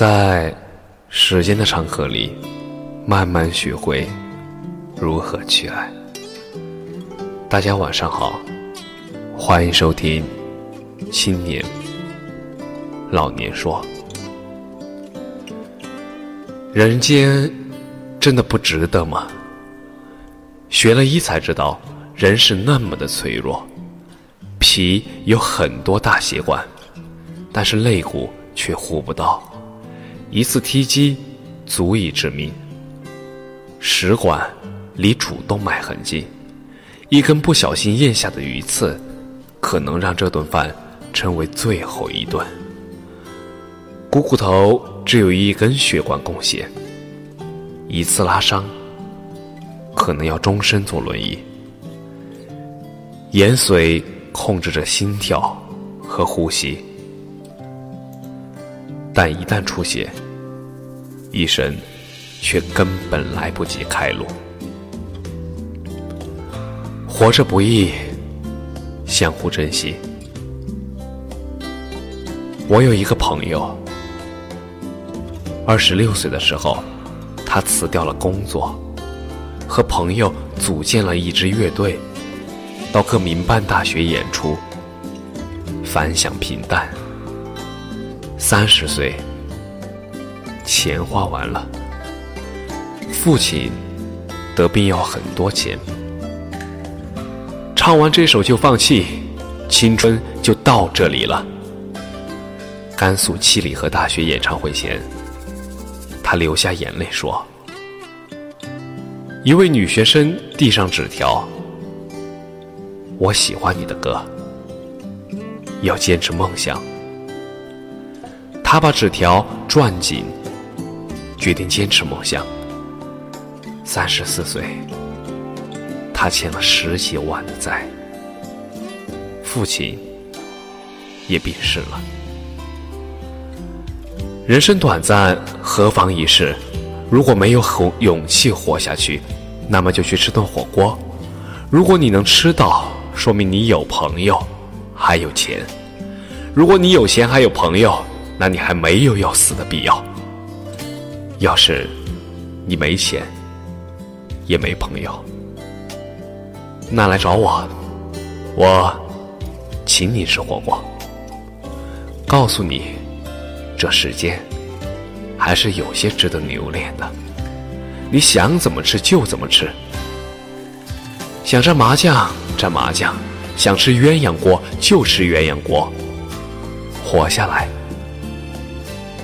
在时间的长河里，慢慢学会如何去爱。大家晚上好，欢迎收听《青年老年说》。人间真的不值得吗？学了医才知道，人是那么的脆弱。脾有很多大血管，但是肋骨却护不到，一次踢击足以致命。食管离主动脉很近，一根不小心咽下的鱼刺，可能让这顿饭成为最后一顿。股骨头只有一根血管供血，一次拉伤，可能要终身坐轮椅。盐水控制着心跳和呼吸，但一旦出血，医生却根本来不及开路。活着不易，相互珍惜。我有一个朋友。二十六岁的时候，他辞掉了工作，和朋友组建了一支乐队，到各民办大学演出。反响平淡。三十岁，钱花完了，父亲得病要很多钱，唱完这首就放弃，青春就到这里了。甘肃七里河大学演唱会前。他流下眼泪说：“一位女学生递上纸条，我喜欢你的歌，要坚持梦想。”他把纸条攥紧，决定坚持梦想。三十四岁，他欠了十几万的债，父亲也病逝了。人生短暂，何妨一试？如果没有勇勇气活下去，那么就去吃顿火锅。如果你能吃到，说明你有朋友，还有钱。如果你有钱还有朋友，那你还没有要死的必要。要是你没钱，也没朋友，那来找我，我请你吃火锅。告诉你。这世间还是有些值得留恋的。你想怎么吃就怎么吃，想蘸麻酱蘸麻酱，想吃鸳鸯锅就吃鸳鸯锅，活下来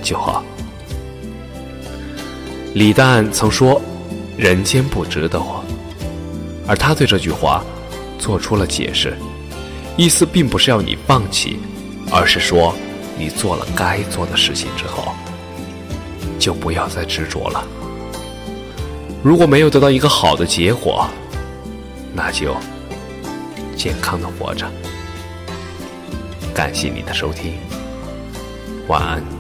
就好。李诞曾说：“人间不值得我。”而他对这句话做出了解释，意思并不是要你放弃，而是说。你做了该做的事情之后，就不要再执着了。如果没有得到一个好的结果，那就健康的活着。感谢你的收听，晚安。